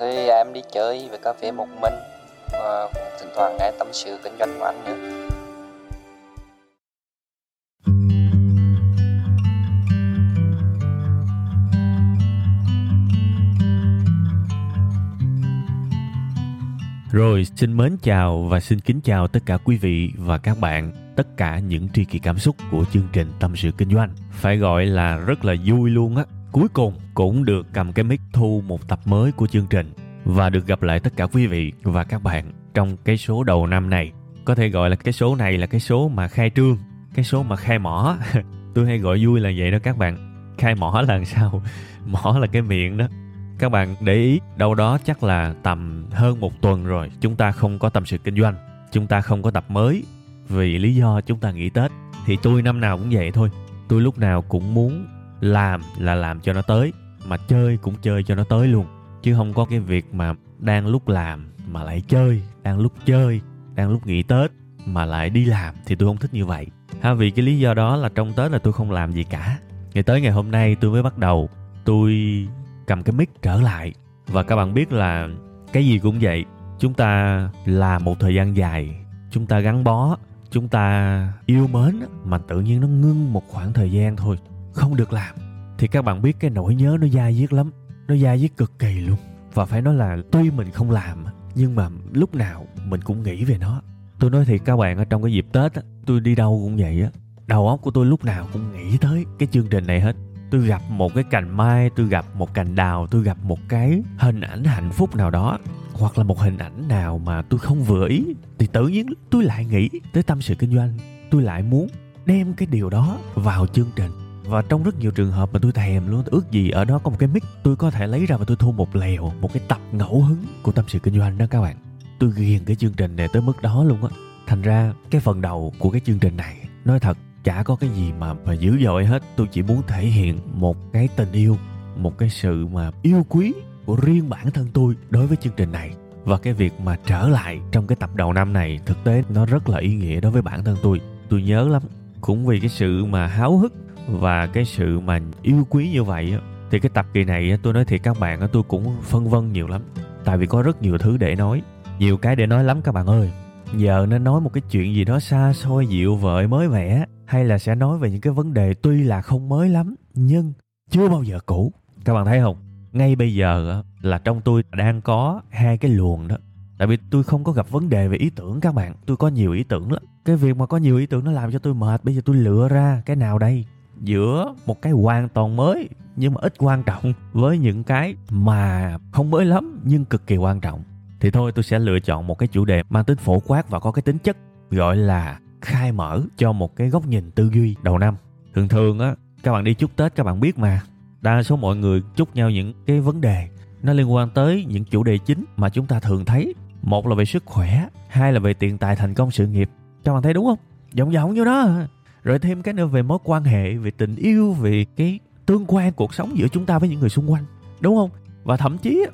Thì à, em đi chơi về cà phê một mình và cũng thỉnh thoảng nghe tâm sự kinh doanh của anh nữa. Rồi xin mến chào và xin kính chào tất cả quý vị và các bạn, tất cả những tri kỷ cảm xúc của chương trình Tâm sự Kinh doanh. Phải gọi là rất là vui luôn á. Cuối cùng cũng được cầm cái mic thu một tập mới của chương trình và được gặp lại tất cả quý vị và các bạn trong cái số đầu năm này. Có thể gọi là cái số này là cái số mà khai trương, cái số mà khai mỏ. Tôi hay gọi vui là vậy đó các bạn. Khai mỏ là sao? Mỏ là cái miệng đó các bạn để ý đâu đó chắc là tầm hơn một tuần rồi chúng ta không có tâm sự kinh doanh chúng ta không có tập mới vì lý do chúng ta nghỉ tết thì tôi năm nào cũng vậy thôi tôi lúc nào cũng muốn làm là làm cho nó tới, mà chơi cũng chơi cho nó tới luôn. Chứ không có cái việc mà đang lúc làm mà lại chơi, đang lúc chơi, đang lúc nghỉ tết mà lại đi làm thì tôi không thích như vậy. Ha vì cái lý do đó là trong tết là tôi không làm gì cả. Ngày tới ngày hôm nay tôi mới bắt đầu, tôi cầm cái mic trở lại. Và các bạn biết là cái gì cũng vậy. Chúng ta làm một thời gian dài, chúng ta gắn bó, chúng ta yêu mến, mà tự nhiên nó ngưng một khoảng thời gian thôi không được làm. Thì các bạn biết cái nỗi nhớ nó dai diết lắm. Nó dai diết cực kỳ luôn. Và phải nói là tuy mình không làm, nhưng mà lúc nào mình cũng nghĩ về nó. Tôi nói thiệt các bạn, ở trong cái dịp tết á, tôi đi đâu cũng vậy á. Đầu óc của tôi lúc nào cũng nghĩ tới cái chương trình này hết. Tôi gặp một cái cành mai, tôi gặp một cành đào, tôi gặp một cái hình ảnh hạnh phúc nào đó, hoặc là một hình ảnh nào mà tôi không vừa ý, thì tự nhiên tôi lại nghĩ tới tâm sự kinh doanh. Tôi lại muốn đem cái điều đó vào chương trình và trong rất nhiều trường hợp mà tôi thèm luôn ước gì ở đó có một cái mic tôi có thể lấy ra và tôi thu một lèo, một cái tập ngẫu hứng của tâm sự kinh doanh đó các bạn. Tôi ghiền cái chương trình này tới mức đó luôn á. Thành ra, cái phần đầu của cái chương trình này, nói thật, chả có cái gì mà mà dữ dội hết. Tôi chỉ muốn thể hiện một cái tình yêu, một cái sự mà yêu quý của riêng bản thân tôi đối với chương trình này. Và cái việc mà trở lại trong cái tập đầu năm này, thực tế nó rất là ý nghĩa đối với bản thân tôi. Tôi nhớ lắm, cũng vì cái sự mà háo hức và cái sự mà yêu quý như vậy thì cái tập kỳ này tôi nói thiệt các bạn tôi cũng phân vân nhiều lắm. Tại vì có rất nhiều thứ để nói, nhiều cái để nói lắm các bạn ơi. Giờ nên nói một cái chuyện gì đó xa xôi, dịu vợi, mới mẻ, hay là sẽ nói về những cái vấn đề tuy là không mới lắm, nhưng chưa bao giờ cũ. Các bạn thấy không? Ngay bây giờ là trong tôi đang có hai cái luồng đó. Tại vì tôi không có gặp vấn đề về ý tưởng các bạn, tôi có nhiều ý tưởng lắm. Cái việc mà có nhiều ý tưởng nó làm cho tôi mệt, bây giờ tôi lựa ra cái nào đây? Giữa một cái hoàn toàn mới, nhưng mà ít quan trọng với những cái mà không mới lắm, nhưng cực kỳ quan trọng. Thì thôi, tôi sẽ lựa chọn một cái chủ đề mang tính phổ quát và có cái tính chất gọi là khai mở cho một cái góc nhìn tư duy đầu năm. Thường thường á, các bạn đi chúc tết các bạn biết mà, đa số mọi người chúc nhau những cái vấn đề nó liên quan tới những chủ đề chính mà chúng ta thường thấy. Một là về sức khỏe, hai là về tiền tài thành công sự nghiệp. Các bạn thấy đúng không? Giống giống như đó rồi thêm cái nữa về mối quan hệ, về tình yêu, về cái tương quan cuộc sống giữa chúng ta với những người xung quanh, đúng không? Và thậm chí,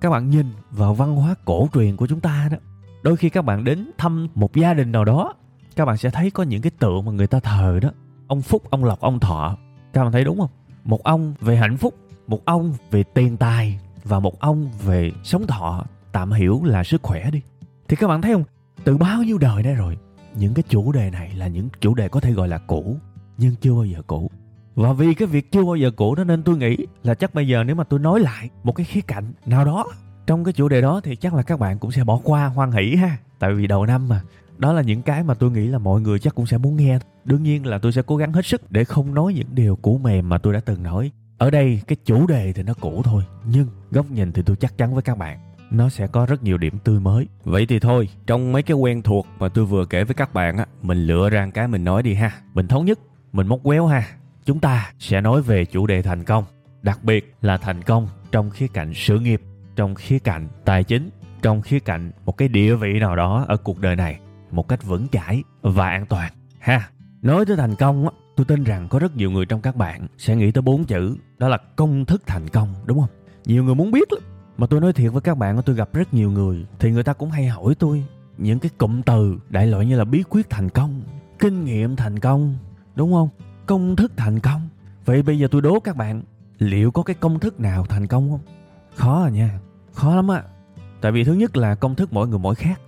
các bạn nhìn vào văn hóa cổ truyền của chúng ta đó, đôi khi các bạn đến thăm một gia đình nào đó, các bạn sẽ thấy có những cái tượng mà người ta thờ đó. Ông phúc, ông lộc, ông thọ. Các bạn thấy đúng không? Một ông về hạnh phúc, một ông về tiền tài và một ông về sống thọ. Tạm hiểu là sức khỏe đi. Thì các bạn thấy không? Từ bao nhiêu đời nay rồi những cái chủ đề này là những chủ đề có thể gọi là cũ, nhưng chưa bao giờ cũ. Và vì cái việc chưa bao giờ cũ đó nên tôi nghĩ là chắc bây giờ nếu mà tôi nói lại một cái khía cạnh nào đó trong cái chủ đề đó thì chắc là các bạn cũng sẽ bỏ qua hoan hỷ ha. Tại vì đầu năm mà, đó là những cái mà tôi nghĩ là mọi người chắc cũng sẽ muốn nghe. Đương nhiên là tôi sẽ cố gắng hết sức để không nói những điều cũ mềm mà tôi đã từng nói. Ở đây cái chủ đề thì nó cũ thôi, nhưng góc nhìn thì tôi chắc chắn với các bạn nó sẽ có rất nhiều điểm tươi mới. Vậy thì thôi, trong mấy cái quen thuộc mà tôi vừa kể với các bạn á, mình lựa ra cái mình nói đi ha. Mình thống nhất, mình móc quéo ha. Chúng ta sẽ nói về chủ đề thành công, đặc biệt là thành công trong khía cạnh sự nghiệp, trong khía cạnh tài chính, trong khía cạnh một cái địa vị nào đó ở cuộc đời này một cách vững chãi và an toàn ha. Nói tới thành công á, tôi tin rằng có rất nhiều người trong các bạn sẽ nghĩ tới bốn chữ, đó là công thức thành công, đúng không? Nhiều người muốn biết lắm mà tôi nói thiệt với các bạn, tôi gặp rất nhiều người, thì người ta cũng hay hỏi tôi những cái cụm từ đại loại như là bí quyết thành công, kinh nghiệm thành công, đúng không? Công thức thành công. Vậy bây giờ tôi đố các bạn, liệu có cái công thức nào thành công không? Khó à nha, khó lắm á. Tại vì thứ nhất là công thức mỗi người mỗi khác.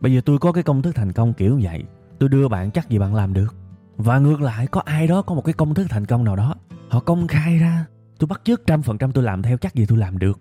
Bây giờ tôi có cái công thức thành công kiểu vậy, tôi đưa bạn chắc gì bạn làm được. Và ngược lại, có ai đó có một cái công thức thành công nào đó, họ công khai ra, tôi bắt chước trăm phần trăm tôi làm theo chắc gì tôi làm được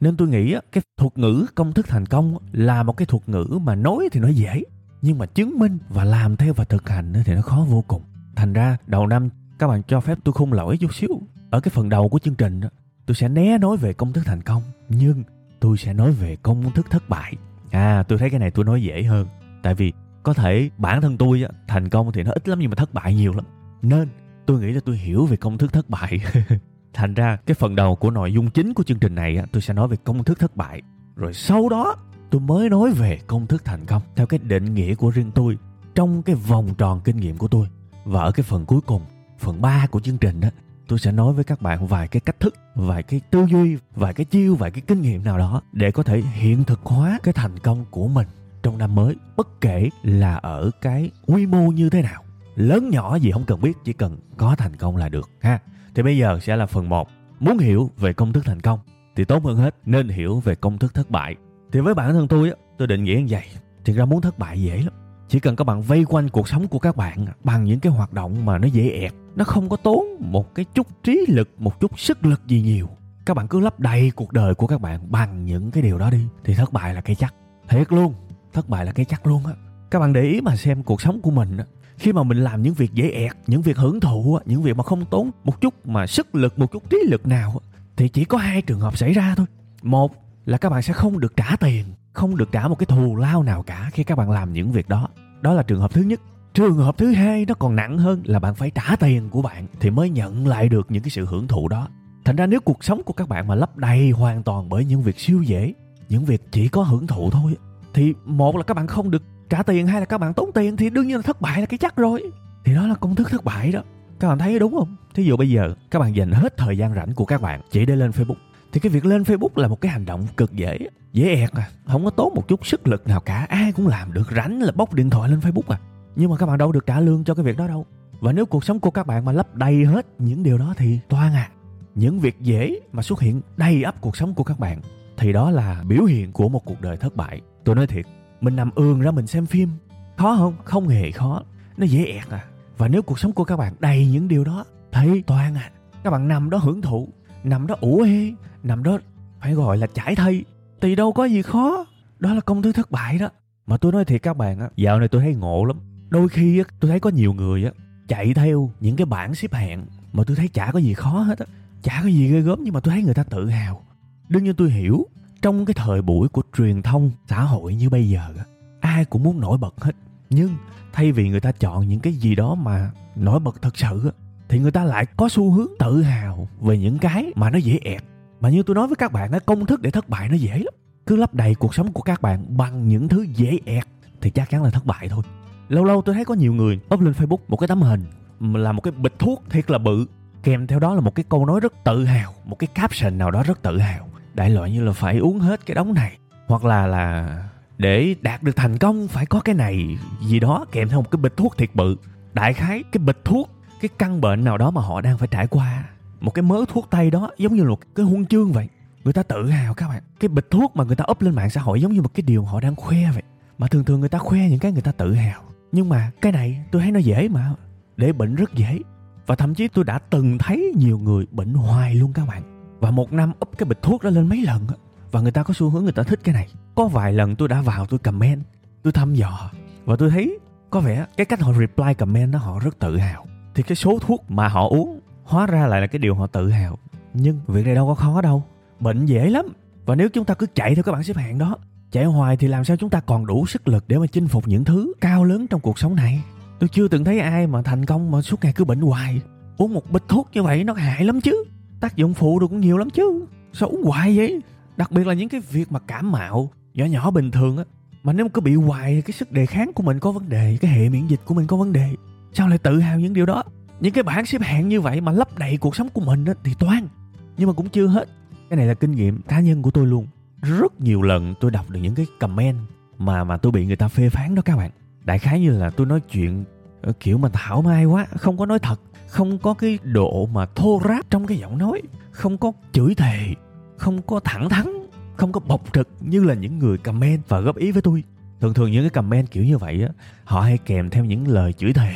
nên tôi nghĩ cái thuật ngữ công thức thành công là một cái thuật ngữ mà nói thì nó dễ, nhưng mà chứng minh và làm theo và thực hành thì nó khó vô cùng. Thành ra, đầu năm, các bạn cho phép tôi khung lỗi chút xíu. Ở cái phần đầu của chương trình tôi sẽ né nói về công thức thành công, nhưng tôi sẽ nói về công thức thất bại. À tôi thấy cái này tôi nói dễ hơn, tại vì có thể bản thân tôi thành công thì nó ít lắm nhưng mà thất bại nhiều lắm. Nên, tôi nghĩ là tôi hiểu về công thức thất bại. thành ra cái phần đầu của nội dung chính của chương trình này tôi sẽ nói về công thức thất bại. Rồi sau đó, tôi mới nói về công thức thành công. Theo cái định nghĩa của riêng tôi, trong cái vòng tròn kinh nghiệm của tôi và ở cái phần cuối cùng, phần 3 của chương trình đó tôi sẽ nói với các bạn vài cái cách thức, vài cái tư duy, vài cái chiêu, vài cái kinh nghiệm nào đó để có thể hiện thực hóa cái thành công của mình trong năm mới, bất kể là ở cái quy mô như thế nào. Lớn nhỏ gì không cần biết, chỉ cần có thành công là được, ha thì bây giờ sẽ là phần 1 muốn hiểu về công thức thành công, thì tốt hơn hết nên hiểu về công thức thất bại. Thì với bản thân tôi á, tôi định nghĩa như vậy. Thì ra muốn thất bại dễ lắm. Chỉ cần các bạn vây quanh cuộc sống của các bạn bằng những cái hoạt động mà nó dễ ẹt nó không có tốn một cái chút trí lực, một chút sức lực gì nhiều. Các bạn cứ lấp đầy cuộc đời của các bạn bằng những cái điều đó đi, thì thất bại là cái chắc. Thiệt luôn, thất bại là cái chắc luôn á. Các bạn để ý mà xem cuộc sống của mình á khi mà mình làm những việc dễ ẹt, những việc hưởng thụ những việc mà không tốn một chút mà sức lực, một chút trí lực nào thì chỉ có hai trường hợp xảy ra thôi. Một là các bạn sẽ không được trả tiền, không được trả một cái thù lao nào cả khi các bạn làm những việc đó. Đó là trường hợp thứ nhất. Trường hợp thứ hai nó còn nặng hơn là bạn phải trả tiền của bạn thì mới nhận lại được những cái sự hưởng thụ đó. Thành ra nếu cuộc sống của các bạn mà lấp đầy hoàn toàn bởi những việc siêu dễ, những việc chỉ có hưởng thụ thôi thì một là các bạn không được trả tiền hay là các bạn tốn tiền thì đương nhiên là thất bại là cái chắc rồi. Thì đó là công thức thất bại đó. Các bạn thấy đúng không? Thí dụ bây giờ, các bạn dành hết thời gian rảnh của các bạn chỉ để lên facebook. Thì cái việc lên facebook là một cái hành động cực dễ dễ ẹt à. Không có tốn một chút sức lực nào cả, ai cũng làm được, rảnh là bóc điện thoại lên facebook à. Nhưng mà các bạn đâu được trả lương cho cái việc đó đâu. Và nếu cuộc sống của các bạn mà lấp đầy hết những điều đó thì toan à. Những việc dễ mà xuất hiện đầy ắp cuộc sống của các bạn, thì đó là biểu hiện của một cuộc đời thất bại. Tôi nói thiệt mình nằm ườn ra mình xem phim. Khó không? Không hề khó. Nó dễ ẹt à. Và nếu cuộc sống của các bạn đầy những điều đó, thấy toan à các bạn nằm đó hưởng thụ, nằm đó ủ ê nằm đó phải gọi là chải thay, thì đâu có gì khó. Đó là công thức thất bại đó. Mà tôi nói thiệt các bạn á, dạo này tôi thấy ngộ lắm. Đôi khi á, tôi thấy có nhiều người á, chạy theo những cái bảng xếp hạng mà tôi thấy chả có gì khó hết á. Chả có gì ghê gớm nhưng mà tôi thấy người ta tự hào. Đương nhiên tôi hiểu trong cái thời buổi của truyền thông xã hội như bây giờ ai cũng muốn nổi bật hết. Nhưng thay vì người ta chọn những cái gì đó mà nổi bật thật sự thì người ta lại có xu hướng tự hào về những cái mà nó dễ ẹt mà như tôi nói với các bạn á, công thức để thất bại nó dễ lắm. Cứ lấp đầy cuộc sống của các bạn bằng những thứ dễ ẹt thì chắc chắn là thất bại thôi. Lâu lâu tôi thấy có nhiều người up lên facebook một cái tấm hình là một cái bịch thuốc thiệt là bự, kèm theo đó là một cái câu nói rất tự hào, một cái caption nào đó rất tự hào đại loại như là phải uống hết cái đống này, hoặc là là để đạt được thành công phải có cái này gì đó kèm theo một cái bịch thuốc thiệt bự. Đại khái cái bịch thuốc, cái căn bệnh nào đó mà họ đang phải trải qua, một cái mớ thuốc tây đó giống như là một cái huân chương vậy. Người ta tự hào các bạn. Cái bịch thuốc mà người ta up lên mạng xã hội giống như một cái điều họ đang khoe vậy. Mà thường thường người ta khoe những cái người ta tự hào. Nhưng mà cái này tôi thấy nó dễ mà, để bệnh rất dễ. Và thậm chí tôi đã từng thấy nhiều người bệnh hoài luôn các bạn và một năm úp cái bịch thuốc đó lên mấy lần và người ta có xu hướng người ta thích cái này. Có vài lần tôi đã vào tôi comment, tôi thăm dò. Và tôi thấy có vẻ cái cách họ reply comment đó họ rất tự hào. Thì cái số thuốc mà họ uống hóa ra lại là cái điều họ tự hào. Nhưng việc này đâu có khó đâu. Bệnh dễ lắm. Và nếu chúng ta cứ chạy theo các bảng xếp hạng đó, chạy hoài thì làm sao chúng ta còn đủ sức lực để mà chinh phục những thứ cao lớn trong cuộc sống này? Tôi chưa từng thấy ai mà thành công mà suốt ngày cứ bệnh hoài. Uống một bịch thuốc như vậy nó hại lắm chứ tác dụng phụ được cũng nhiều lắm chứ. Sao uống hoài vậy? Đặc biệt là những cái việc mà cảm mạo, nhỏ nhỏ bình thường á, mà nếu mà cứ bị hoài cái sức đề kháng của mình có vấn đề, cái hệ miễn dịch của mình có vấn đề. Sao lại tự hào những điều đó? Những cái bảng xếp hạng như vậy mà lấp đầy cuộc sống của mình á, thì toan. Nhưng mà cũng chưa hết. Cái này là kinh nghiệm cá nhân của tôi luôn. Rất nhiều lần tôi đọc được những cái comment mà mà tôi bị người ta phê phán đó các bạn. Đại khái như là tôi nói chuyện Ờ, kiểu mà thảo mai quá, không có nói thật, không có cái độ mà thô ráp trong cái giọng nói, không có chửi thề, không có thẳng thắn, không có bộc trực như là những người comment và góp ý với tôi. Thường thường những cái comment kiểu như vậy á, họ hay kèm theo những lời chửi thề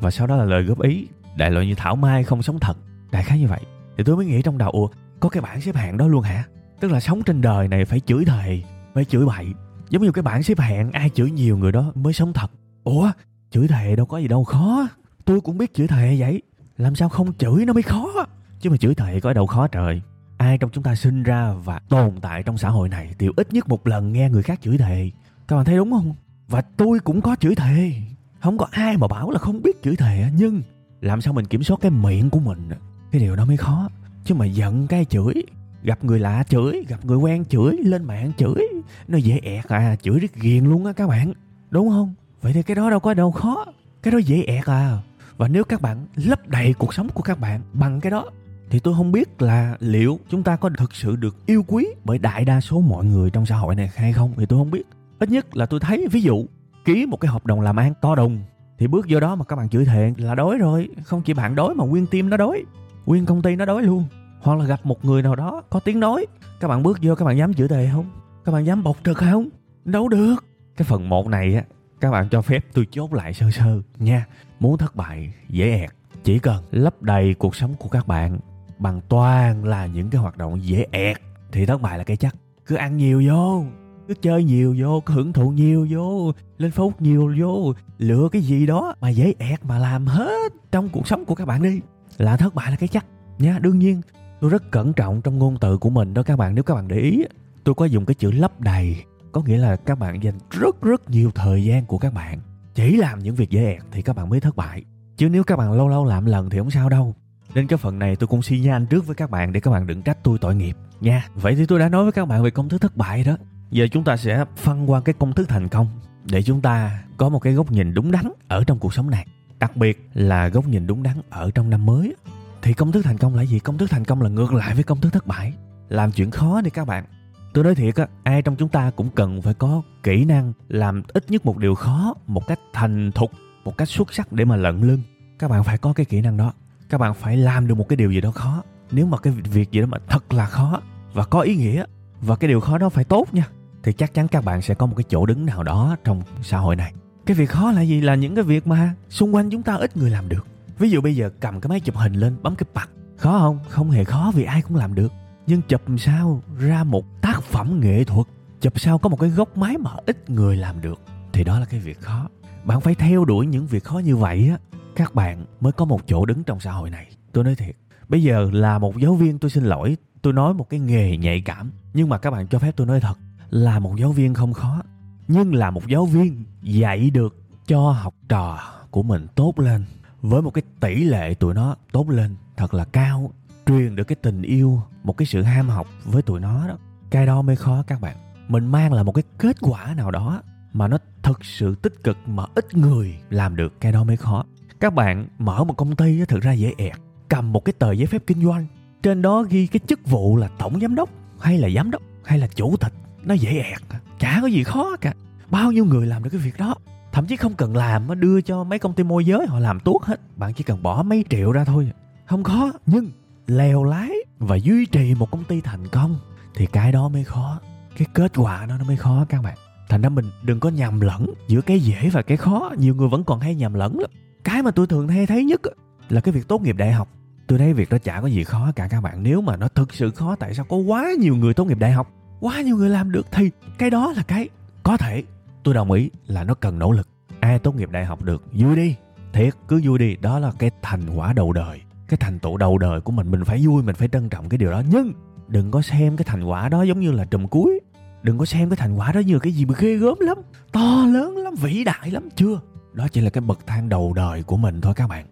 và sau đó là lời góp ý, đại loại như thảo mai không sống thật, đại khái như vậy. Thì tôi mới nghĩ trong đầu, ủa, có cái bảng xếp hạng đó luôn hả? Tức là sống trên đời này phải chửi thề, phải chửi bậy. Giống như cái bảng xếp hạng ai chửi nhiều người đó mới sống thật. Ủa chửi thề đâu có gì đâu, khó. Tôi cũng biết chửi thề vậy. Làm sao không chửi nó mới khó? Chứ mà chửi thề có đâu khó trời. Ai trong chúng ta sinh ra và tồn tại trong xã hội này đều ít nhất một lần nghe người khác chửi thề. Các bạn thấy đúng không? Và tôi cũng có chửi thề. Không có ai mà bảo là không biết chửi thề nhưng làm sao mình kiểm soát cái miệng của mình? Cái điều đó mới khó. Chứ mà giận cái chửi, gặp người lạ chửi, gặp người quen chửi, lên mạng chửi, nó dễ ẹt à chửi rất ghiền luôn á các bạn. Đúng không? Vậy thì cái đó đâu có đâu khó. Cái đó dễ ẹt à. Và nếu các bạn lấp đầy cuộc sống của các bạn bằng cái đó, thì tôi không biết là liệu chúng ta có thực sự được yêu quý bởi đại đa số mọi người trong xã hội này hay không, thì tôi không biết. Ít nhất là tôi thấy, ví dụ, ký một cái hợp đồng làm ăn to đùng, thì bước vô đó mà các bạn chửi thề là đói rồi. Không chỉ bạn đói mà nguyên team nó đói. Nguyên công ty nó đói luôn. Hoặc là gặp một người nào đó có tiếng nói, các bạn bước vô các bạn dám chửi thề không? Các bạn dám bộc trực không? Đâu được. Cái phần một này á các bạn cho phép tôi chốt lại sơ sơ nha. Muốn thất bại, dễ ẹt, chỉ cần lấp đầy cuộc sống của các bạn bằng toàn là những cái hoạt động dễ ẹt, thì thất bại là cái chắc. Cứ ăn nhiều vô, cứ chơi nhiều vô, cứ hưởng thụ nhiều vô, lên phút nhiều vô, lựa cái gì đó mà dễ ẹt mà làm hết trong cuộc sống của các bạn đi, là thất bại là cái chắc nha. Đương nhiên, tôi rất cẩn trọng trong ngôn từ của mình đó các bạn, nếu các bạn để ý tôi có dùng cái chữ lấp đầy có nghĩa là các bạn dành rất rất nhiều thời gian của các bạn chỉ làm những việc dễ ẹt thì các bạn mới thất bại. Chứ nếu các bạn lâu lâu làm lần thì không sao đâu. Nên cái phần này tôi cũng xin nhanh trước với các bạn để các bạn đừng trách tôi tội nghiệp nha. Vậy thì tôi đã nói với các bạn về công thức thất bại đó. Giờ chúng ta sẽ phân qua cái công thức thành công để chúng ta có một cái góc nhìn đúng đắn ở trong cuộc sống này. Đặc biệt là góc nhìn đúng đắn ở trong năm mới. Thì công thức thành công là gì? Công thức thành công là ngược lại với công thức thất bại. Làm chuyện khó đi các bạn tôi nói thiệt á, ai trong chúng ta cũng cần phải có kỹ năng làm ít nhất một điều khó, một cách thành thục, một cách xuất sắc để mà lận lưng. Các bạn phải có cái kỹ năng đó. Các bạn phải làm được một cái điều gì đó khó. Nếu mà cái việc gì đó mà thật là khó và có ý nghĩa và cái điều khó đó phải tốt nha, thì chắc chắn các bạn sẽ có một cái chỗ đứng nào đó trong xã hội này. Cái việc khó là gì? Là những cái việc mà xung quanh chúng ta ít người làm được. Ví dụ bây giờ cầm cái máy chụp hình lên, bấm cái bật. Khó không? Không hề khó vì ai cũng làm được. Nhưng chụp sao ra một phẩm nghệ thuật. Chụp sao có một cái góc máy mà ít người làm được. Thì đó là cái việc khó. Bạn phải theo đuổi những việc khó như vậy á. Các bạn mới có một chỗ đứng trong xã hội này. Tôi nói thiệt. Bây giờ là một giáo viên, tôi xin lỗi. Tôi nói một cái nghề nhạy cảm. Nhưng mà các bạn cho phép tôi nói thật. Là một giáo viên không khó. Nhưng là một giáo viên dạy được cho học trò của mình tốt lên. Với một cái tỷ lệ tụi nó tốt lên, thật là cao. Truyền được cái tình yêu, một cái sự ham học với tụi nó đó cái đó mới khó các bạn. Mình mang là một cái kết quả nào đó mà nó thực sự tích cực mà ít người làm được, cái đó mới khó. Các bạn mở một công ty thực ra dễ ẹt. Cầm một cái tờ giấy phép kinh doanh, trên đó ghi cái chức vụ là tổng giám đốc, hay là giám đốc, hay là chủ tịch. Nó dễ ẹt, chả có gì khó cả. Bao nhiêu người làm được cái việc đó? Thậm chí không cần làm nó đưa cho mấy công ty môi giới, họ làm tốt hết. Bạn chỉ cần bỏ mấy triệu ra thôi. Không khó, nhưng leo lái và duy trì một công ty thành công thì cái đó mới khó. Cái kết quả nó nó mới khó các bạn. Thành ra mình đừng có nhầm lẫn giữa cái dễ và cái khó. Nhiều người vẫn còn hay nhầm lẫn lắm. Cái mà tôi thường hay thấy nhất là cái việc tốt nghiệp đại học. Tôi thấy việc đó chả có gì khó cả các bạn. Nếu mà nó thực sự khó, tại sao có quá nhiều người tốt nghiệp đại học? Quá nhiều người làm được thì cái đó là cái có thể. Tôi đồng ý là nó cần nỗ lực. Ai tốt nghiệp đại học được, vui đi. Thiệt, cứ vui đi. Đó là cái thành quả đầu đời. Cái thành tựu đầu đời của mình mình phải vui, mình phải trân trọng cái điều đó. Nhưng đừng có xem cái thành quả đó giống như là trùm cuối. Đừng có xem cái thành quả đó như cái gì mà ghê gớm lắm. To lớn lắm, vĩ đại lắm, chưa? Đó chỉ là cái bậc thang đầu đời của mình thôi các bạn.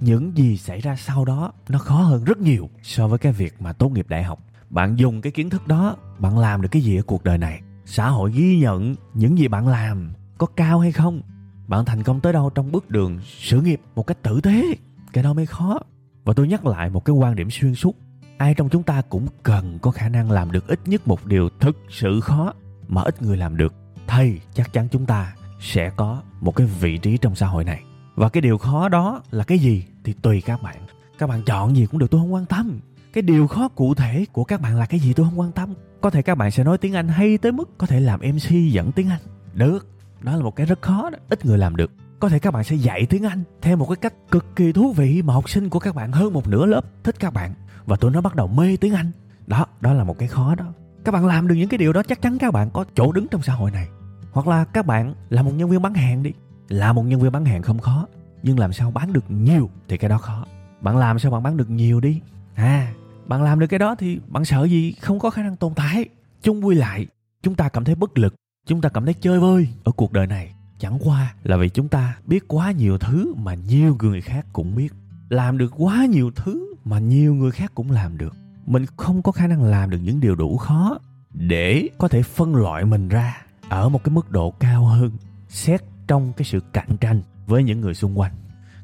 Những gì xảy ra sau đó, nó khó hơn rất nhiều so với cái việc mà tốt nghiệp đại học. Bạn dùng cái kiến thức đó, bạn làm được cái gì ở cuộc đời này? Xã hội ghi nhận những gì bạn làm có cao hay không? Bạn thành công tới đâu trong bước đường sự nghiệp một cách tử tế? Cái đó mới khó. Và tôi nhắc lại một cái quan điểm xuyên suốt ai trong chúng ta cũng cần có khả năng làm được ít nhất một điều thực sự khó mà ít người làm được. Thì chắc chắn chúng ta sẽ có một cái vị trí trong xã hội này. Và cái điều khó đó là cái gì thì tùy các bạn. Các bạn chọn gì cũng được, tôi không quan tâm. Cái điều khó cụ thể của các bạn là cái gì tôi không quan tâm. Có thể các bạn sẽ nói tiếng anh hay tới mức có thể làm mc dẫn tiếng anh. Được, đó là một cái rất khó đó, ít người làm được có thể các bạn sẽ dạy tiếng anh theo một cái cách cực kỳ thú vị mà học sinh của các bạn hơn một nửa lớp thích các bạn. Và tụi nó bắt đầu mê tiếng anh. Đó đó là một cái khó đó. Các bạn làm được những cái điều đó chắc chắn các bạn có chỗ đứng trong xã hội này. Hoặc là các bạn là một nhân viên bán hàng đi. Là một nhân viên bán hàng không khó, nhưng làm sao bán được nhiều thì cái đó khó. Bạn làm sao bạn bán được nhiều đi? À bạn làm được cái đó thì bạn sợ gì? Không có khả năng tồn tại. Chung quy lại, chúng ta cảm thấy bất lực, chúng ta cảm thấy chơi vơi ở cuộc đời này chẳng qua là vì chúng ta biết quá nhiều thứ mà nhiều người khác cũng biết. Làm được quá nhiều thứ mà nhiều người khác cũng làm được. Mình không có khả năng làm được những điều đủ khó để có thể phân loại mình ra ở một cái mức độ cao hơn xét trong cái sự cạnh tranh với những người xung quanh.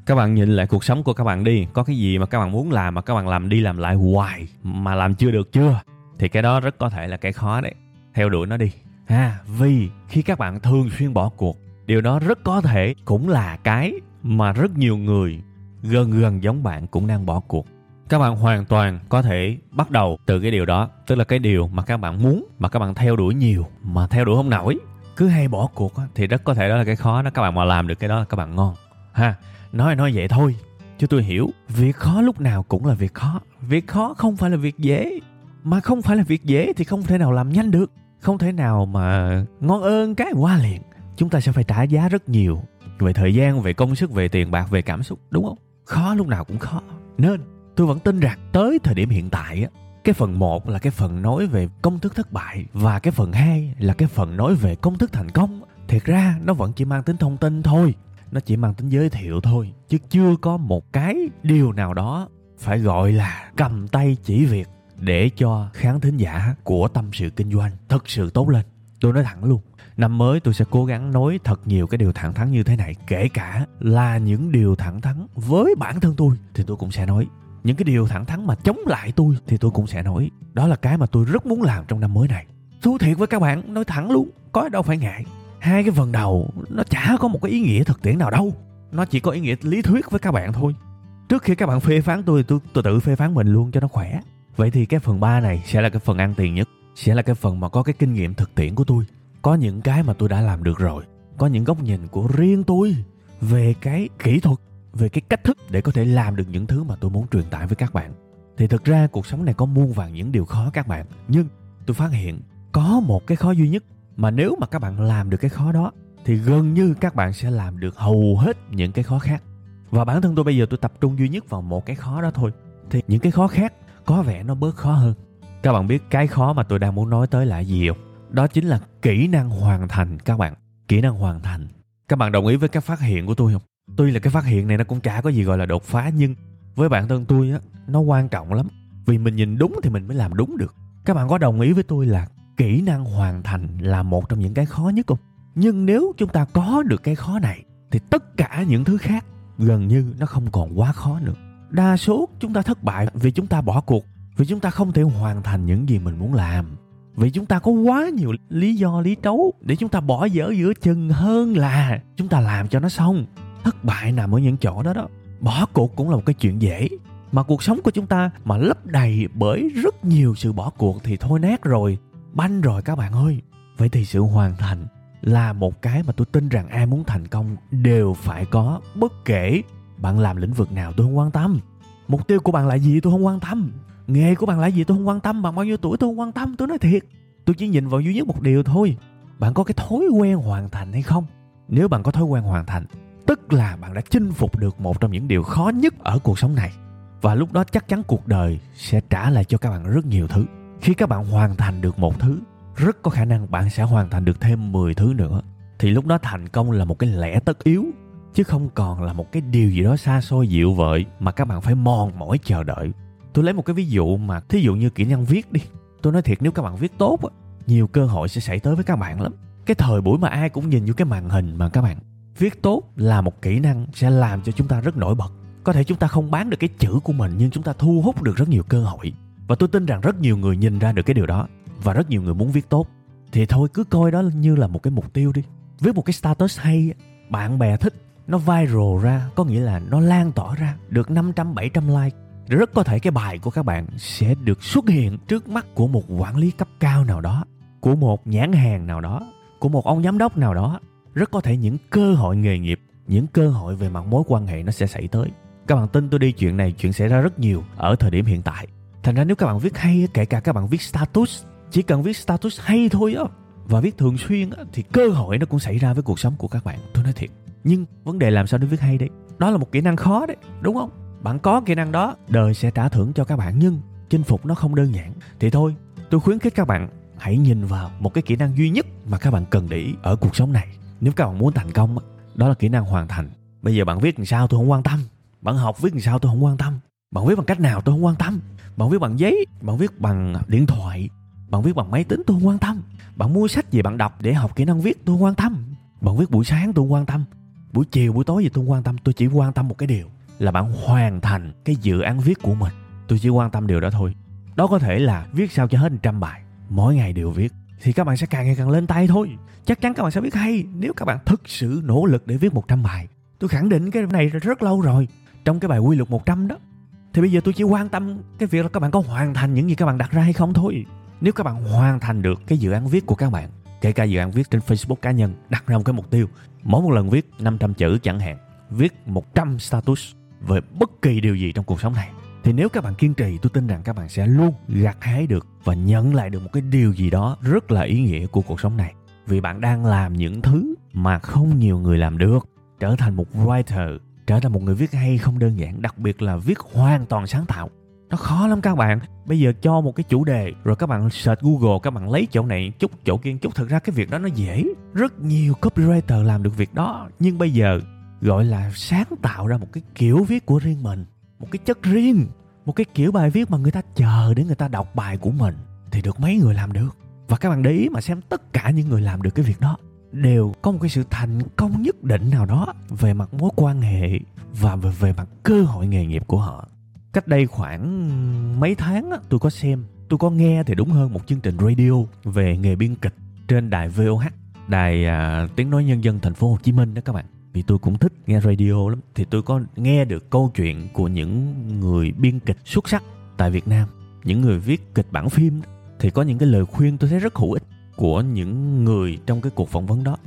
Các bạn nhìn lại cuộc sống của các bạn đi. Có cái gì mà các bạn muốn làm mà các bạn làm đi làm lại hoài mà làm chưa được chưa? Thì cái đó rất có thể là cái khó đấy. Theo đuổi nó đi. Ha vì khi các bạn thường xuyên bỏ cuộc điều đó rất có thể cũng là cái mà rất nhiều người gần gần giống bạn cũng đang bỏ cuộc. Các bạn hoàn toàn có thể bắt đầu từ cái điều đó, tức là cái điều mà các bạn muốn, mà các bạn theo đuổi nhiều, mà theo đuổi không nổi. Cứ hay bỏ cuộc thì rất có thể đó là cái khó đó. Các bạn mà làm được cái đó là các bạn ngon. Ha, nói nói vậy thôi chứ tôi hiểu. Việc khó lúc nào cũng là việc khó. Việc khó không phải là việc dễ, mà không phải là việc dễ thì không thể nào làm nhanh được. Không thể nào mà ngon ơn cái qua liền chúng ta sẽ phải trả giá rất nhiều về thời gian, về công sức, về tiền bạc, về cảm xúc, đúng không? Khó, lúc nào cũng khó. Nên, tôi vẫn tin rằng tới thời điểm hiện tại á, cái phần 1 là cái phần nói về công thức thất bại và cái phần 2 là cái phần nói về công thức thành công. Thiệt ra, nó vẫn chỉ mang tính thông tin thôi. Nó chỉ mang tính giới thiệu thôi, chứ chưa có một cái điều nào đó phải gọi là cầm tay chỉ việc để cho khán thính giả của tâm sự kinh doanh thật sự tốt lên. Tôi nói thẳng luôn năm mới tôi sẽ cố gắng nói thật nhiều cái điều thẳng thắn như thế này kể cả là những điều thẳng thắn với bản thân tôi thì tôi cũng sẽ nói. Những cái điều thẳng thắn mà chống lại tôi thì tôi cũng sẽ nói. Đó là cái mà tôi rất muốn làm trong năm mới này. Thú thiệt với các bạn nói thẳng luôn có đâu phải ngại. Hai cái phần đầu nó chả có một cái ý nghĩa thực tiễn nào đâu. Nó chỉ có ý nghĩa lý thuyết với các bạn thôi. Trước khi các bạn phê phán tôi tôi, tôi tự phê phán mình luôn cho nó khỏe. Vậy thì cái phần 3 này sẽ là cái phần ăn tiền nhất sẽ là cái phần mà có cái kinh nghiệm thực tiễn của tôi có những cái mà tôi đã làm được rồi. Có những góc nhìn của riêng tôi về cái kỹ thuật, về cái cách thức để có thể làm được những thứ mà tôi muốn truyền tải với các bạn. Thì thực ra cuộc sống này có muôn vàng những điều khó các bạn. Nhưng tôi phát hiện có một cái khó duy nhất mà nếu mà các bạn làm được cái khó đó, thì gần như các bạn sẽ làm được hầu hết những cái khó khác. Và bản thân tôi bây giờ tôi tập trung duy nhất vào một cái khó đó thôi. Thì những cái khó khác có vẻ nó bớt khó hơn. Các bạn biết cái khó mà tôi đang muốn nói tới là gì không? Đó chính là kỹ năng hoàn thành, các bạn. Kỹ năng hoàn thành. Các bạn đồng ý với các phát hiện của tôi không? Tuy là cái phát hiện này nó cũng chả có gì gọi là đột phá, nhưng với bản thân tôi á, nó quan trọng lắm. Vì mình nhìn đúng thì mình mới làm đúng được. Các bạn có đồng ý với tôi là kỹ năng hoàn thành là một trong những cái khó nhất không? Nhưng nếu chúng ta có được cái khó này, thì tất cả những thứ khác gần như nó không còn quá khó nữa. Đa số chúng ta thất bại vì chúng ta bỏ cuộc, vì chúng ta không thể hoàn thành những gì mình muốn làm vì chúng ta có quá nhiều lý do, lý trấu để chúng ta bỏ dở giữa chừng hơn là chúng ta làm cho nó xong. Thất bại nằm ở những chỗ đó đó. Bỏ cuộc cũng là một cái chuyện dễ. Mà cuộc sống của chúng ta mà lấp đầy bởi rất nhiều sự bỏ cuộc thì thôi nát rồi, banh rồi các bạn ơi. Vậy thì sự hoàn thành là một cái mà tôi tin rằng ai muốn thành công đều phải có. Bất kể bạn làm lĩnh vực nào, tôi không quan tâm. Mục tiêu của bạn là gì, tôi không quan tâm nghề của bạn là gì? Tôi không quan tâm. Bạn bao nhiêu tuổi? Tôi không quan tâm. Tôi nói thiệt. Tôi chỉ nhìn vào duy nhất một điều thôi. Bạn có cái thói quen hoàn thành hay không? Nếu bạn có thói quen hoàn thành, tức là bạn đã chinh phục được một trong những điều khó nhất ở cuộc sống này. Và lúc đó chắc chắn cuộc đời sẽ trả lại cho các bạn rất nhiều thứ. Khi các bạn hoàn thành được một thứ, rất có khả năng bạn sẽ hoàn thành được thêm 10 thứ nữa. Thì lúc đó thành công là một cái lẽ tất yếu, chứ không còn là một cái điều gì đó xa xôi dịu vợi mà các bạn phải mòn mỏi chờ đợi tôi lấy một cái ví dụ mà, thí dụ như kỹ năng viết đi. Tôi nói thiệt, nếu các bạn viết tốt á, nhiều cơ hội sẽ xảy tới với các bạn lắm. Cái thời buổi mà ai cũng nhìn vô cái màn hình mà các bạn viết tốt là một kỹ năng sẽ làm cho chúng ta rất nổi bật. Có thể chúng ta không bán được cái chữ của mình, nhưng chúng ta thu hút được rất nhiều cơ hội. Và tôi tin rằng rất nhiều người nhìn ra được cái điều đó, và rất nhiều người muốn viết tốt. Thì thôi, cứ coi đó như là một cái mục tiêu đi. Viết một cái status hay bạn bè thích, nó viral ra, có nghĩa là nó lan tỏa ra được 500 700 like rất có thể cái bài của các bạn sẽ được xuất hiện trước mắt của một quản lý cấp cao nào đó của một nhãn hàng nào đó của một ông giám đốc nào đó. Rất có thể những cơ hội nghề nghiệp những cơ hội về mặt mối quan hệ nó sẽ xảy tới. Các bạn tin tôi đi chuyện này chuyện xảy ra rất nhiều ở thời điểm hiện tại. Thành ra nếu các bạn viết hay kể cả các bạn viết status chỉ cần viết status hay thôi á và viết thường xuyên á, thì cơ hội nó cũng xảy ra với cuộc sống của các bạn tôi nói thiệt. Nhưng vấn đề làm sao để viết hay đấy đó là một kỹ năng khó đấy đúng không? Bạn có kỹ năng đó, đời sẽ trả thưởng cho các bạn, nhưng chinh phục nó không đơn giản. Thì thôi, tôi khuyến khích các bạn hãy nhìn vào một cái kỹ năng duy nhất mà các bạn cần để ý ở cuộc sống này. Nếu các bạn muốn thành công đó là kỹ năng hoàn thành. Bây giờ bạn viết làm sao tôi không quan tâm. Bạn học viết làm sao tôi không quan tâm. Bạn viết bằng cách nào tôi không quan tâm. Bạn viết bằng giấy, bạn viết bằng điện thoại, bạn viết bằng máy tính tôi không quan tâm. Bạn mua sách gì bạn đọc để học kỹ năng viết tôi không quan tâm. Bạn viết buổi sáng tôi không quan tâm. Buổi chiều, buổi tối gì tôi không quan tâm. Tôi chỉ quan tâm một cái điều là bạn hoàn thành cái dự án viết của mình. Tôi chỉ quan tâm điều đó thôi. Đó có thể là viết sao cho hết trăm bài, mỗi ngày đều viết, thì các bạn sẽ càng ngày càng lên tay thôi. Chắc chắn các bạn sẽ viết hay, nếu các bạn thực sự nỗ lực để viết 100 bài. Tôi khẳng định cái này rất lâu rồi, trong cái bài quy luật 100 đó. Thì bây giờ tôi chỉ quan tâm cái việc là các bạn có hoàn thành những gì các bạn đặt ra hay không thôi. Nếu các bạn hoàn thành được cái dự án viết của các bạn, kể cả dự án viết trên Facebook cá nhân, đặt ra một cái mục tiêu, mỗi một lần viết 500 chữ chẳng hạn, viết 100 status về bất kỳ điều gì trong cuộc sống này. Thì nếu các bạn kiên trì, tôi tin rằng các bạn sẽ luôn gặt hái được và nhận lại được một cái điều gì đó rất là ý nghĩa của cuộc sống này. Vì bạn đang làm những thứ mà không nhiều người làm được, trở thành một writer, trở thành một người viết hay không đơn giản, đặc biệt là viết hoàn toàn sáng tạo. Nó khó lắm các bạn. Bây giờ cho một cái chủ đề, rồi các bạn search google, các bạn lấy chỗ này, chút chỗ kia, chút. Thật ra cái việc đó nó dễ. Rất nhiều copywriter làm được việc đó. Nhưng bây giờ gọi là sáng tạo ra một cái kiểu viết của riêng mình một cái chất riêng một cái kiểu bài viết mà người ta chờ để người ta đọc bài của mình thì được mấy người làm được. Và các bạn để ý mà xem tất cả những người làm được cái việc đó đều có một cái sự thành công nhất định nào đó về mặt mối quan hệ và về, về mặt cơ hội nghề nghiệp của họ. Cách đây khoảng mấy tháng tôi có xem tôi có nghe thì đúng hơn một chương trình radio về nghề biên kịch trên đài VOH đài à, tiếng nói nhân dân thành phố Hồ Chí Minh đó các bạn vì tôi cũng thích nghe radio lắm. Thì tôi có nghe được câu chuyện của những người biên kịch xuất sắc tại Việt Nam, những người viết kịch bản phim thì có những cái lời khuyên tôi thấy rất hữu ích của những người trong cái cuộc phỏng vấn đó.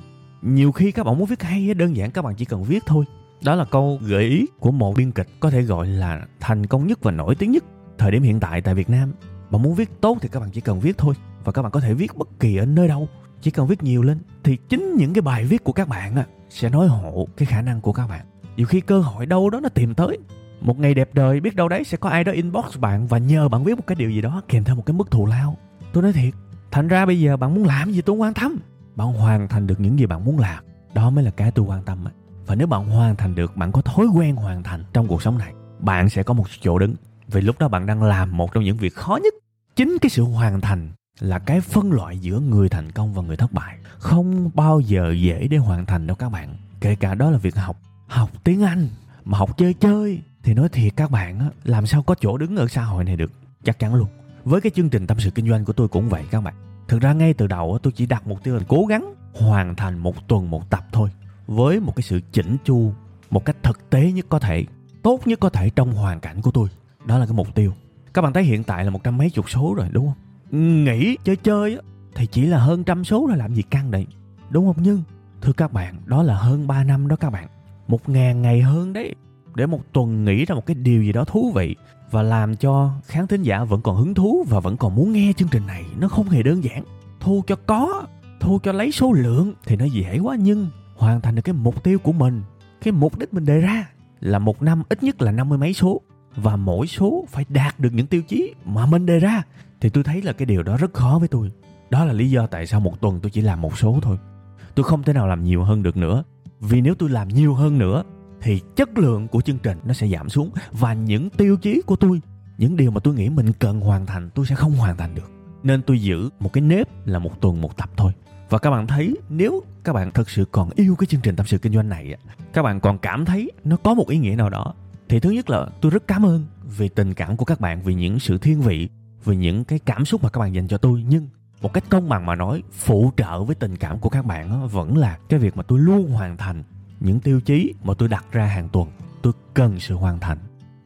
Nhiều khi các bạn muốn viết hay đơn giản các bạn chỉ cần viết thôi. Đó là câu gợi ý của một biên kịch có thể gọi là thành công nhất và nổi tiếng nhất thời điểm hiện tại tại Việt Nam. Bạn muốn viết tốt thì các bạn chỉ cần viết thôi và các bạn có thể viết bất kỳ ở nơi đâu, chỉ cần viết nhiều lên. Thì chính những cái bài viết của các bạn á sẽ nói hộ cái khả năng của các bạn. Nhiều khi cơ hội đâu đó nó tìm tới. Một ngày đẹp đời, biết đâu đấy sẽ có ai đó inbox bạn và nhờ bạn viết một cái điều gì đó kèm theo một cái mức thù lao. Tôi nói thiệt, thành ra bây giờ bạn muốn làm gì tôi quan tâm. Bạn hoàn thành được những gì bạn muốn làm, đó mới là cái tôi quan tâm và nếu bạn hoàn thành được, bạn có thói quen hoàn thành trong cuộc sống này, bạn sẽ có một chỗ đứng. Vì lúc đó bạn đang làm một trong những việc khó nhất, chính cái sự hoàn thành là cái phân loại giữa người thành công và người thất bại. Không bao giờ dễ để hoàn thành đâu các bạn. Kể cả đó là việc học. Học tiếng anh, mà học chơi chơi. Thì nói thiệt các bạn á, làm sao có chỗ đứng ở xã hội này được? Chắc chắn luôn. Với cái chương trình tâm sự kinh doanh của tôi cũng vậy các bạn. Thực ra ngay từ đầu tôi chỉ đặt mục tiêu là cố gắng hoàn thành một tuần một tập thôi. Với một cái sự chỉnh chu, một cách thực tế nhất có thể, tốt nhất có thể trong hoàn cảnh của tôi. Đó là cái mục tiêu. Các bạn thấy hiện tại là một trăm mấy chục số rồi, đúng không? Nghĩ chơi chơi á, thì chỉ là hơn trăm số là làm gì căng đấy đúng không? Nhưng thưa các bạn đó là hơn 3 năm đó các bạn. Một ngàn ngày hơn đấy để một tuần nghĩ ra một cái điều gì đó thú vị và làm cho khán thính giả vẫn còn hứng thú và vẫn còn muốn nghe chương trình này nó không hề đơn giản. Thu cho có thu cho lấy số lượng thì nó dễ quá nhưng hoàn thành được cái mục tiêu của mình cái mục đích mình đề ra là một năm ít nhất là năm mươi mấy số và mỗi số phải đạt được những tiêu chí mà mình đề ra. Thì tôi thấy là cái điều đó rất khó với tôi. Đó là lý do tại sao một tuần tôi chỉ làm một số thôi. Tôi không thể nào làm nhiều hơn được nữa. Vì nếu tôi làm nhiều hơn nữa, thì chất lượng của chương trình nó sẽ giảm xuống. Và những tiêu chí của tôi, những điều mà tôi nghĩ mình cần hoàn thành, tôi sẽ không hoàn thành được. Nên tôi giữ một cái nếp là một tuần một tập thôi. Và các bạn thấy, nếu các bạn thật sự còn yêu cái chương trình tâm sự kinh doanh này các bạn còn cảm thấy nó có một ý nghĩa nào đó thì thứ nhất là tôi rất cảm ơn vì tình cảm của các bạn vì những sự thiên vị vì những cái cảm xúc mà các bạn dành cho tôi. Nhưng một cách công bằng mà nói phụ trợ với tình cảm của các bạn đó, vẫn là cái việc mà tôi luôn hoàn thành những tiêu chí mà tôi đặt ra hàng tuần. Tôi cần sự hoàn thành.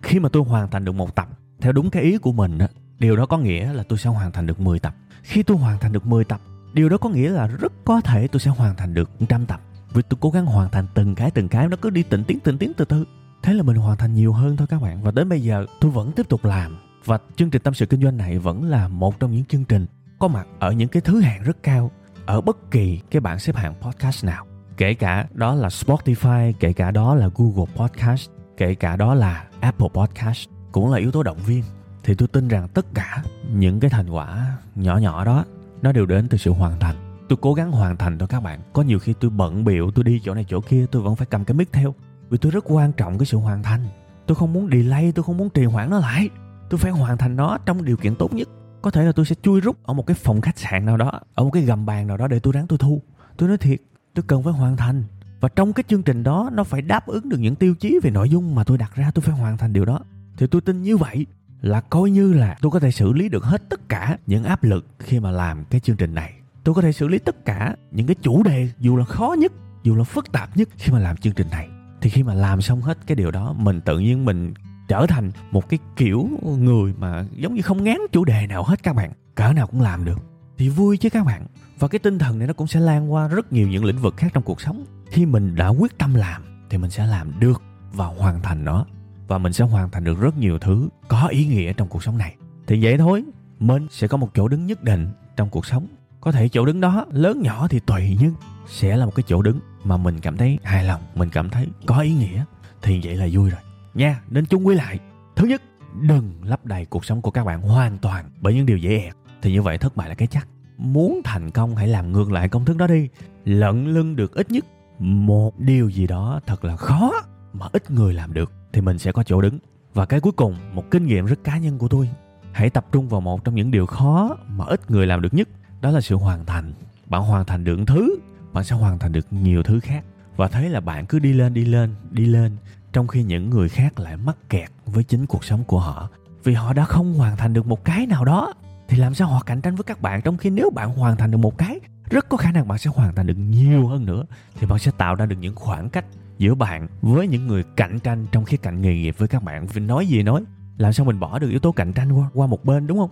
Khi mà tôi hoàn thành được một tập theo đúng cái ý của mình á điều đó có nghĩa là tôi sẽ hoàn thành được 10 tập. Khi tôi hoàn thành được 10 tập điều đó có nghĩa là rất có thể tôi sẽ hoàn thành được trăm tập. Vì tôi cố gắng hoàn thành từng cái từng cái nó cứ đi tỉnh tiến từng tiến từ từ thế là mình hoàn thành nhiều hơn thôi các bạn. Và đến bây giờ, tôi vẫn tiếp tục làm. Và chương trình tâm sự kinh doanh này vẫn là một trong những chương trình có mặt ở những cái thứ hạng rất cao ở bất kỳ cái bảng xếp hạng podcast nào. Kể cả đó là Spotify, kể cả đó là Google Podcast, kể cả đó là Apple Podcast, cũng là yếu tố động viên. Thì tôi tin rằng tất cả những cái thành quả nhỏ nhỏ đó, nó đều đến từ sự hoàn thành. Tôi cố gắng hoàn thành thôi các bạn. Có nhiều khi tôi bận biểu, tôi đi chỗ này chỗ kia, tôi vẫn phải cầm cái mic theo vì tôi rất quan trọng cái sự hoàn thành. Tôi không muốn delay, tôi không muốn trì hoãn nó lại. Tôi phải hoàn thành nó trong điều kiện tốt nhất. Có thể là tôi sẽ chui rút ở một cái phòng khách sạn nào đó, ở một cái gầm bàn nào đó để tôi ráng tôi thu. Tôi nói thiệt, tôi cần phải hoàn thành. Và trong cái chương trình đó, nó phải đáp ứng được những tiêu chí về nội dung mà tôi đặt ra, tôi phải hoàn thành điều đó. Thì tôi tin như vậy là coi như là tôi có thể xử lý được hết tất cả những áp lực khi mà làm cái chương trình này. Tôi có thể xử lý tất cả những cái chủ đề dù là khó nhất, dù là phức tạp nhất khi mà làm chương trình này thì khi mà làm xong hết cái điều đó, mình tự nhiên mình trở thành một cái kiểu người mà giống như không ngán chủ đề nào hết các bạn. Cỡ nào cũng làm được. Thì vui chứ các bạn. Và cái tinh thần này nó cũng sẽ lan qua rất nhiều những lĩnh vực khác trong cuộc sống. Khi mình đã quyết tâm làm, thì mình sẽ làm được và hoàn thành nó. Và mình sẽ hoàn thành được rất nhiều thứ có ý nghĩa trong cuộc sống này. Thì vậy thôi, mình sẽ có một chỗ đứng nhất định trong cuộc sống. Có thể chỗ đứng đó lớn nhỏ thì tùy nhưng sẽ là một cái chỗ đứng mà mình cảm thấy hài lòng, mình cảm thấy có ý nghĩa, thì vậy là vui rồi. Nha nên chung quy lại. Thứ nhất, đừng lấp đầy cuộc sống của các bạn hoàn toàn bởi những điều dễ ẹt thì như vậy thất bại là cái chắc. Muốn thành công, hãy làm ngược lại công thức đó đi. Lận lưng được ít nhất một điều gì đó thật là khó mà ít người làm được, thì mình sẽ có chỗ đứng. Và cái cuối cùng, một kinh nghiệm rất cá nhân của tôi. Hãy tập trung vào một trong những điều khó mà ít người làm được nhất. Đó là sự hoàn thành. Bạn hoàn thành được thứ bạn sẽ hoàn thành được nhiều thứ khác. Và thấy là bạn cứ đi lên đi lên đi lên, trong khi những người khác lại mắc kẹt với chính cuộc sống của họ. Vì họ đã không hoàn thành được một cái nào đó, thì làm sao họ cạnh tranh với các bạn, trong khi nếu bạn hoàn thành được một cái, rất có khả năng bạn sẽ hoàn thành được nhiều hơn nữa. Thì bạn sẽ tạo ra được những khoảng cách giữa bạn với những người cạnh tranh trong khía cạnh nghề nghiệp với các bạn. Vì nói gì nói, làm sao mình bỏ được yếu tố cạnh tranh qua qua một bên, đúng không?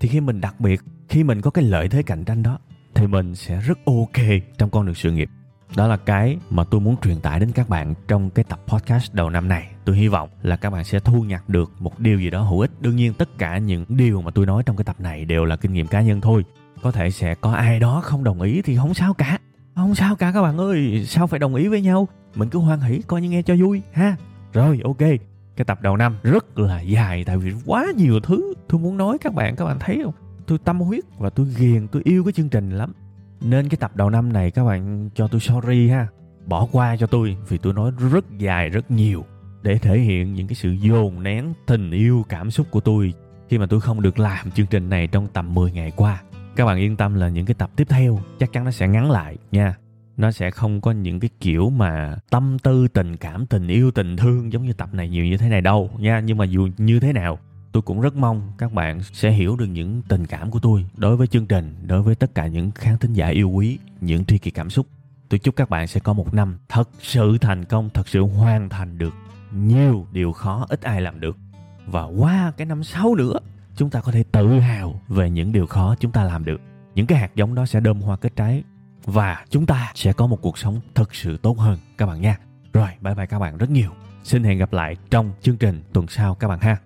Thì khi mình đặc biệt, khi mình có cái lợi thế cạnh tranh đó thì mình sẽ rất ok trong con đường sự nghiệp. Đó là cái mà tôi muốn truyền tải đến các bạn trong cái tập podcast đầu năm này. Tôi hy vọng là các bạn sẽ thu nhặt được một điều gì đó hữu ích. Đương nhiên tất cả những điều mà tôi nói trong cái tập này đều là kinh nghiệm cá nhân thôi. Có thể sẽ có ai đó không đồng ý thì không sao cả. Không sao cả các bạn ơi, sao phải đồng ý với nhau? Mình cứ hoan hỷ, coi như nghe cho vui, ha. Rồi, ok. Cái tập đầu năm rất là dài, tại vì quá nhiều thứ tôi muốn nói các bạn các bạn thấy không? Tôi tâm huyết và tôi ghiền, tôi yêu cái chương trình lắm. Nên cái tập đầu năm này các bạn cho tôi sorry ha. Bỏ qua cho tôi, vì tôi nói rất dài, rất nhiều. Để thể hiện những cái sự dồn nén tình yêu, cảm xúc của tôi khi mà tôi không được làm chương trình này trong tầm 10 ngày qua. Các bạn yên tâm là những cái tập tiếp theo chắc chắn nó sẽ ngắn lại nha. Nó sẽ không có những cái kiểu mà tâm tư, tình cảm, tình yêu, tình thương giống như tập này nhiều như thế này đâu nha. Nhưng mà dù như thế nào tôi cũng rất mong các bạn sẽ hiểu được những tình cảm của tôi đối với chương trình, đối với tất cả những khán thính giả yêu quý, những tri kỷ cảm xúc. Tôi chúc các bạn sẽ có một năm thật sự thành công, thật sự hoàn thành được nhiều điều khó ít ai làm được. Và qua cái năm sau nữa, chúng ta có thể tự hào về những điều khó chúng ta làm được. Những cái hạt giống đó sẽ đơm hoa kết trái và chúng ta sẽ có một cuộc sống thật sự tốt hơn, các bạn nha. Rồi, bye bye các bạn rất nhiều. Xin hẹn gặp lại trong chương trình tuần sau, các bạn ha.